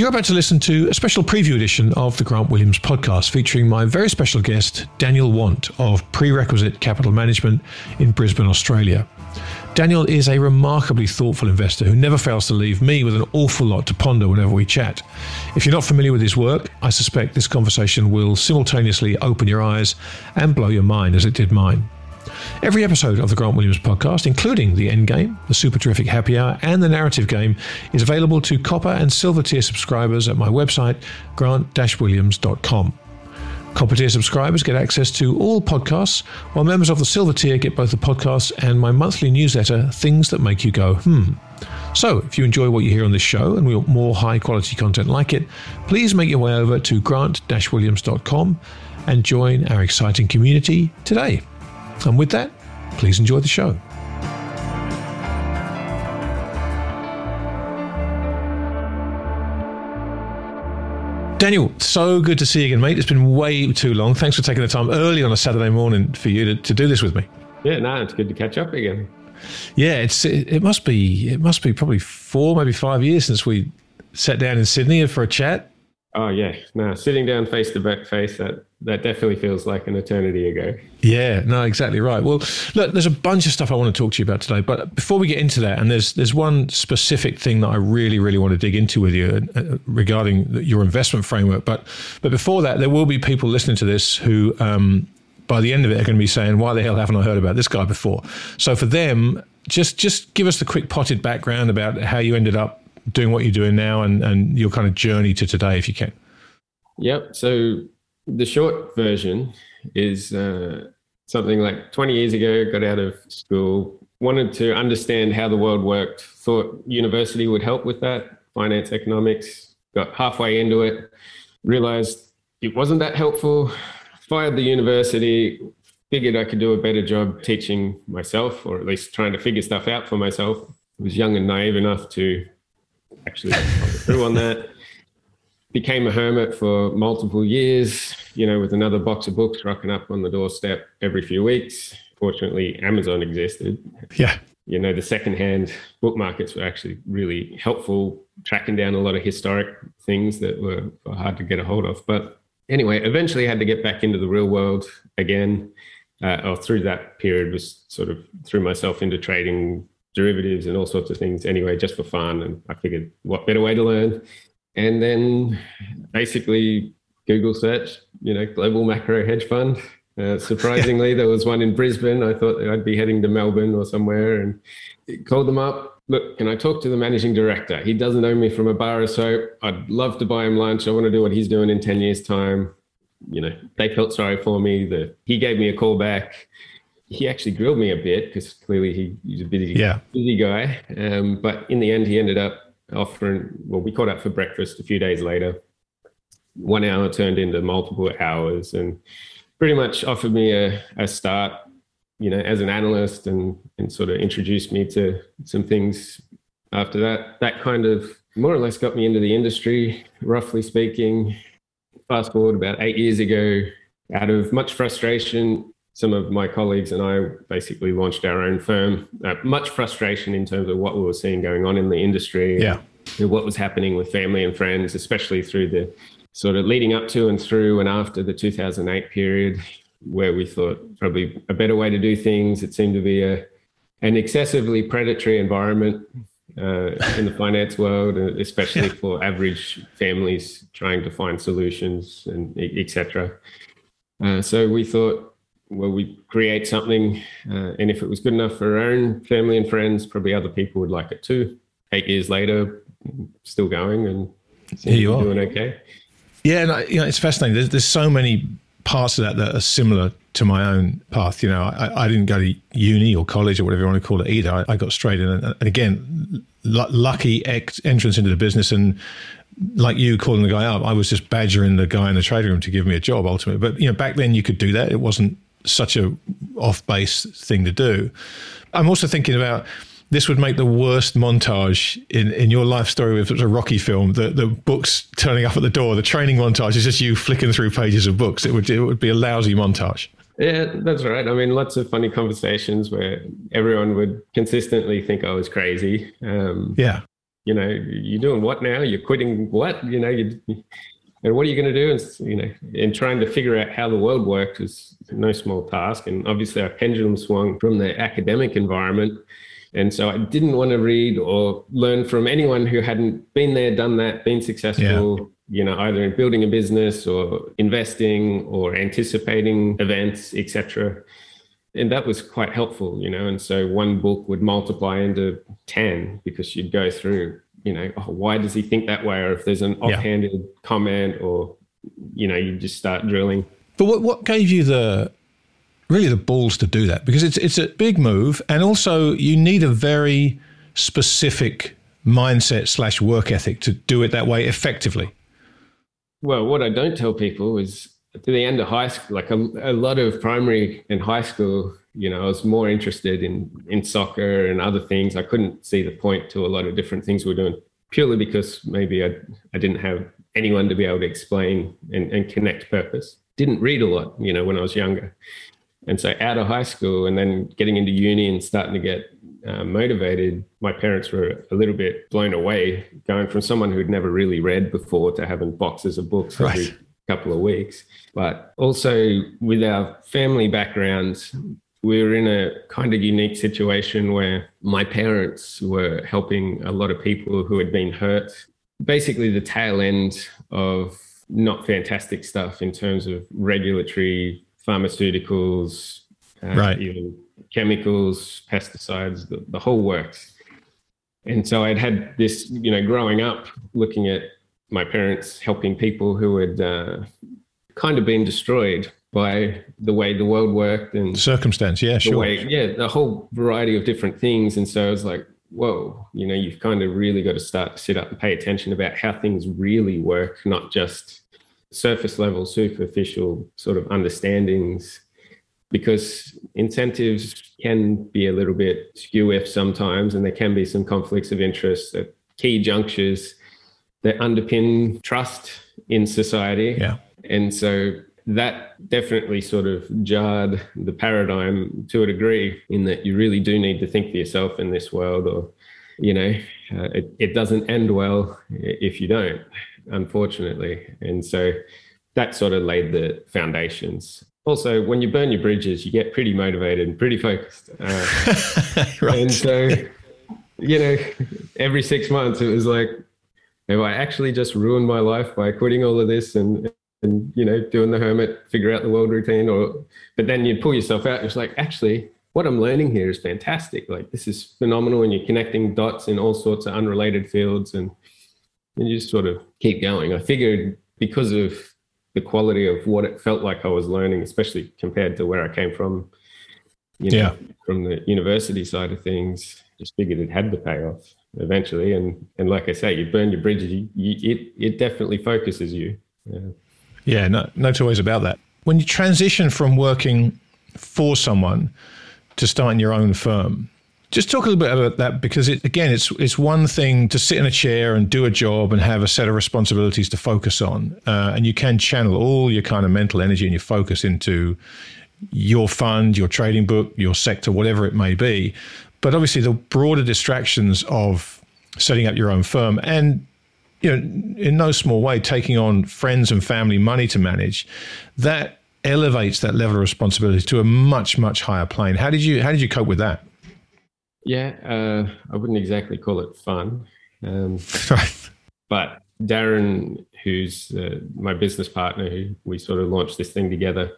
You're about to listen to a special preview edition of the Grant Williams podcast featuring my very special guest, Daniel Want of Prerequisite Capital Management in Brisbane, Australia. Daniel is a remarkably thoughtful investor who never fails to leave me with an awful lot to ponder whenever we chat. If you're not familiar with his work, I suspect this conversation will simultaneously open your eyes and blow your mind as it did mine. Every episode of the Grant Williams podcast, including the Endgame, the Super Terrific Happy Hour, and the Narrative Game, is available to copper and silver tier subscribers at my website, grant-williams.com. Copper tier subscribers get access to all podcasts, while members of the silver tier get both the podcast and my monthly newsletter, Things That Make You Go, hmm. So, if you enjoy what you hear on this show and we want more high quality content like it, please make your way over to grant-williams.com and join our exciting community today. And with that, please enjoy the show. Daniel, so good to see you again, mate. It's been way too long. Thanks for taking the time early on a Saturday morning for you to, to do this with me. Yeah, no, it's good to catch up again. Yeah, it's it, it must be it must be probably four, maybe five years since we sat down in Sydney for a chat. Oh yeah, no, sitting down face to back face that that definitely feels like an eternity ago. Yeah, no, exactly right. Well, look, there's a bunch of stuff I want to talk to you about today, but before we get into that, and there's there's one specific thing that I really really want to dig into with you uh, regarding your investment framework. But but before that, there will be people listening to this who. Um, by the end of it, are going to be saying, "Why the hell haven't I heard about this guy before?" So for them, just just give us the quick potted background about how you ended up doing what you're doing now and, and your kind of journey to today, if you can. Yep. So the short version is uh, something like 20 years ago, got out of school, wanted to understand how the world worked, thought university would help with that, finance, economics, got halfway into it, realized it wasn't that helpful, fired the university, figured I could do a better job teaching myself, or at least trying to figure stuff out for myself. I was young and naive enough to actually follow through on that became a hermit for multiple years, you know, with another box of books rocking up on the doorstep every few weeks. Fortunately, Amazon existed. Yeah. You know, the secondhand book markets were actually really helpful, tracking down a lot of historic things that were, hard to get a hold of. But anyway, eventually I had to get back into the real world again. Uh, or through that period was sort of threw myself into trading derivatives and all sorts of things anyway, just for fun. And I figured what better way to learn and then basically Google search, you know, global macro hedge fund. Uh, surprisingly, there was one in Brisbane. I thought I'd be heading to Melbourne or somewhere and called them up. Look, can I talk to the managing director? He doesn't know me from a bar of soap. I'd love to buy him lunch. I want to do what he's doing in 10 years' time. You know, they felt sorry for me. The, he gave me a call back. He actually grilled me a bit because clearly he, he's a busy, yeah. busy guy. Um, but in the end, he ended up offering, well, we caught up for breakfast a few days later. One hour turned into multiple hours and pretty much offered me a, a start, you know, as an analyst and, and sort of introduced me to some things after that. That kind of more or less got me into the industry, roughly speaking. Fast forward about eight years ago, out of much frustration, some of my colleagues and I basically launched our own firm. Uh, much frustration in terms of what we were seeing going on in the industry. Yeah. And what was happening with family and friends, especially through the sort of leading up to and through and after the 2008 period, where we thought probably a better way to do things. It seemed to be a an excessively predatory environment uh, in the finance world, especially yeah. for average families trying to find solutions and etc. Uh, so we thought well, we create something, uh, and if it was good enough for our own family and friends, probably other people would like it too. Eight years later, still going and here you are doing okay. Yeah, and you know, it's fascinating. There's, there's so many parts of that that are similar to my own path. You know, I, I didn't go to uni or college or whatever you want to call it either. I, I got straight in, and, and again, l- lucky ex- entrance into the business and like you calling the guy up. I was just badgering the guy in the trading room to give me a job ultimately. But you know, back then you could do that. It wasn't such a off base thing to do. I'm also thinking about this would make the worst montage in, in your life story if it was a Rocky film. The the books turning up at the door, the training montage is just you flicking through pages of books. It would it would be a lousy montage. Yeah, that's right. I mean, lots of funny conversations where everyone would consistently think I was crazy. Um, yeah. You know, you're doing what now? You're quitting what? You know, you and what are you going to do? And you know, and trying to figure out how the world worked is no small task. And obviously, our pendulum swung from the academic environment, and so I didn't want to read or learn from anyone who hadn't been there, done that, been successful. Yeah. You know, either in building a business or investing or anticipating events, etc. And that was quite helpful, you know. And so one book would multiply into ten because you'd go through you know, oh, why does he think that way? Or if there's an offhanded yeah. comment or, you know, you just start drilling. But what, what gave you the, really the balls to do that? Because it's, it's a big move. And also you need a very specific mindset slash work ethic to do it that way effectively. Well, what I don't tell people is to the end of high school, like a, a lot of primary and high school, you know, I was more interested in in soccer and other things. I couldn't see the point to a lot of different things we are doing purely because maybe I I didn't have anyone to be able to explain and, and connect purpose. Didn't read a lot, you know, when I was younger. And so out of high school and then getting into uni and starting to get uh, motivated, my parents were a little bit blown away going from someone who'd never really read before to having boxes of books right. every couple of weeks. But also with our family backgrounds, we were in a kind of unique situation where my parents were helping a lot of people who had been hurt. Basically, the tail end of not fantastic stuff in terms of regulatory pharmaceuticals, uh, right. even chemicals, pesticides, the, the whole works. And so I'd had this, you know, growing up looking at my parents helping people who had uh, kind of been destroyed by the way the world worked and circumstance. Yeah, sure. Way, yeah, the whole variety of different things. And so I was like, whoa, you know, you've kind of really got to start to sit up and pay attention about how things really work, not just surface level, superficial sort of understandings, because incentives can be a little bit skew if sometimes, and there can be some conflicts of interest at key junctures that underpin trust in society. Yeah. And so that definitely sort of jarred the paradigm to a degree in that you really do need to think for yourself in this world or you know uh, it, it doesn't end well if you don't unfortunately and so that sort of laid the foundations also when you burn your bridges you get pretty motivated and pretty focused uh, right. and so you know every six months it was like have i actually just ruined my life by quitting all of this and and you know doing the hermit figure out the world routine or but then you pull yourself out it's like actually what i'm learning here is fantastic. Like this is phenomenal and you're connecting dots in all sorts of unrelated fields and, and you just sort of keep going. I figured because of the quality of what it felt like i was learning especially compared to where i came from you know yeah. from the university side of things just figured it had the pay off eventually and and like i say you burn your bridges you, you, it it definitely focuses you yeah. Yeah, no, no two ways about that. When you transition from working for someone to starting your own firm, just talk a little bit about that because it, again, it's it's one thing to sit in a chair and do a job and have a set of responsibilities to focus on, uh, and you can channel all your kind of mental energy and your focus into your fund, your trading book, your sector, whatever it may be. But obviously, the broader distractions of setting up your own firm and you know, in no small way, taking on friends and family money to manage, that elevates that level of responsibility to a much, much higher plane. How did you how did you cope with that? Yeah, uh, I wouldn't exactly call it fun. Um. But Darren, who's uh, my business partner, who we sort of launched this thing together,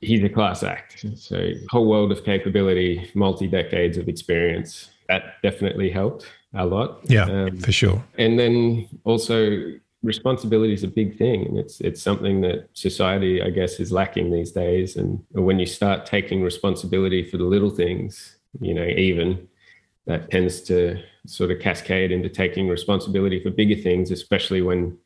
he's a class act. So whole world of capability, multi decades of experience. That definitely helped a lot. Yeah, um, for sure. And then also responsibility is a big thing and it's it's something that society i guess is lacking these days and when you start taking responsibility for the little things you know even that tends to sort of cascade into taking responsibility for bigger things, especially when,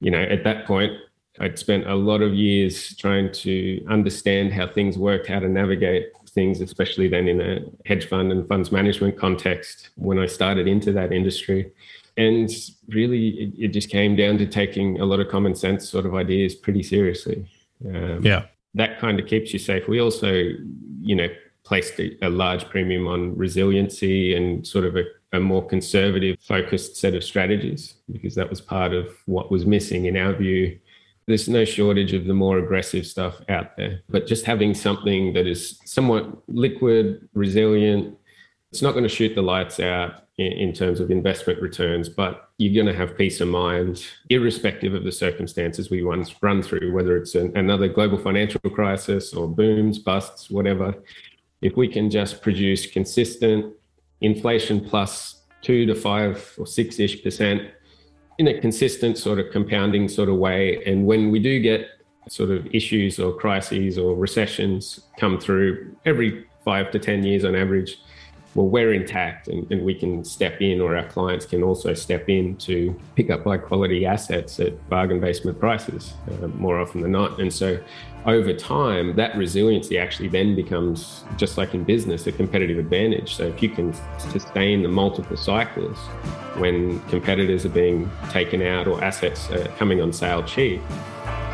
you know, at that point, I'd spent a lot of years trying to understand how things work, how to navigate things, especially then in a hedge fund and funds management context when I started into that industry. And really, it, it just came down to taking a lot of common sense sort of ideas pretty seriously. Um, yeah. That kind of keeps you safe. We also, you know, placed a, a large premium on resiliency and sort of a, a more conservative focused set of strategies because that was part of what was missing in our view there's no shortage of the more aggressive stuff out there. But just having something that is somewhat liquid, resilient, it's not going to shoot the lights out in, in terms of investment returns, but you're going to have peace of mind, irrespective of the circumstances we once run through, whether it's an, another global financial crisis or booms, busts, whatever. If we can just produce consistent inflation plus two to five or six ish percent in a consistent sort of compounding sort of way. And when we do get sort of issues or crises or recessions come through every five to 10 years on average, well, we're intact and, and, we can step in, or our clients can also step in to pick up high quality assets at bargain basement prices uh, more often than not. And so over time, that resiliency actually then becomes, just like in business, a competitive advantage. So if you can sustain the multiple cycles when competitors are being taken out or assets are coming on sale cheap,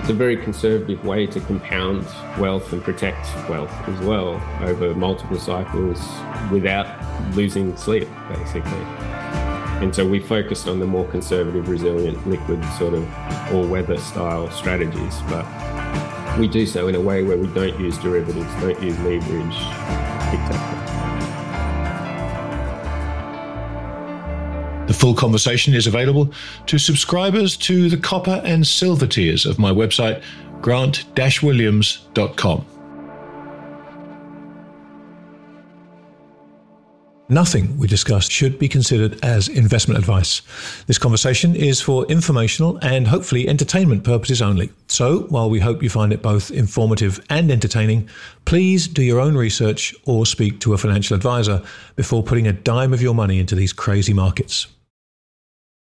it's a very conservative way to compound wealth and protect wealth as well over multiple cycles without losing sleep, basically. And so we focused on the more conservative, resilient, liquid sort of all weather style strategies. But we do so in a way where we don't use derivatives, don't use leverage, etc. The full conversation is available to subscribers to the copper and silver tiers of my website, grant-williams.com. Nothing we discuss should be considered as investment advice. This conversation is for informational and hopefully entertainment purposes only. So, while we hope you find it both informative and entertaining, please do your own research or speak to a financial advisor before putting a dime of your money into these crazy markets.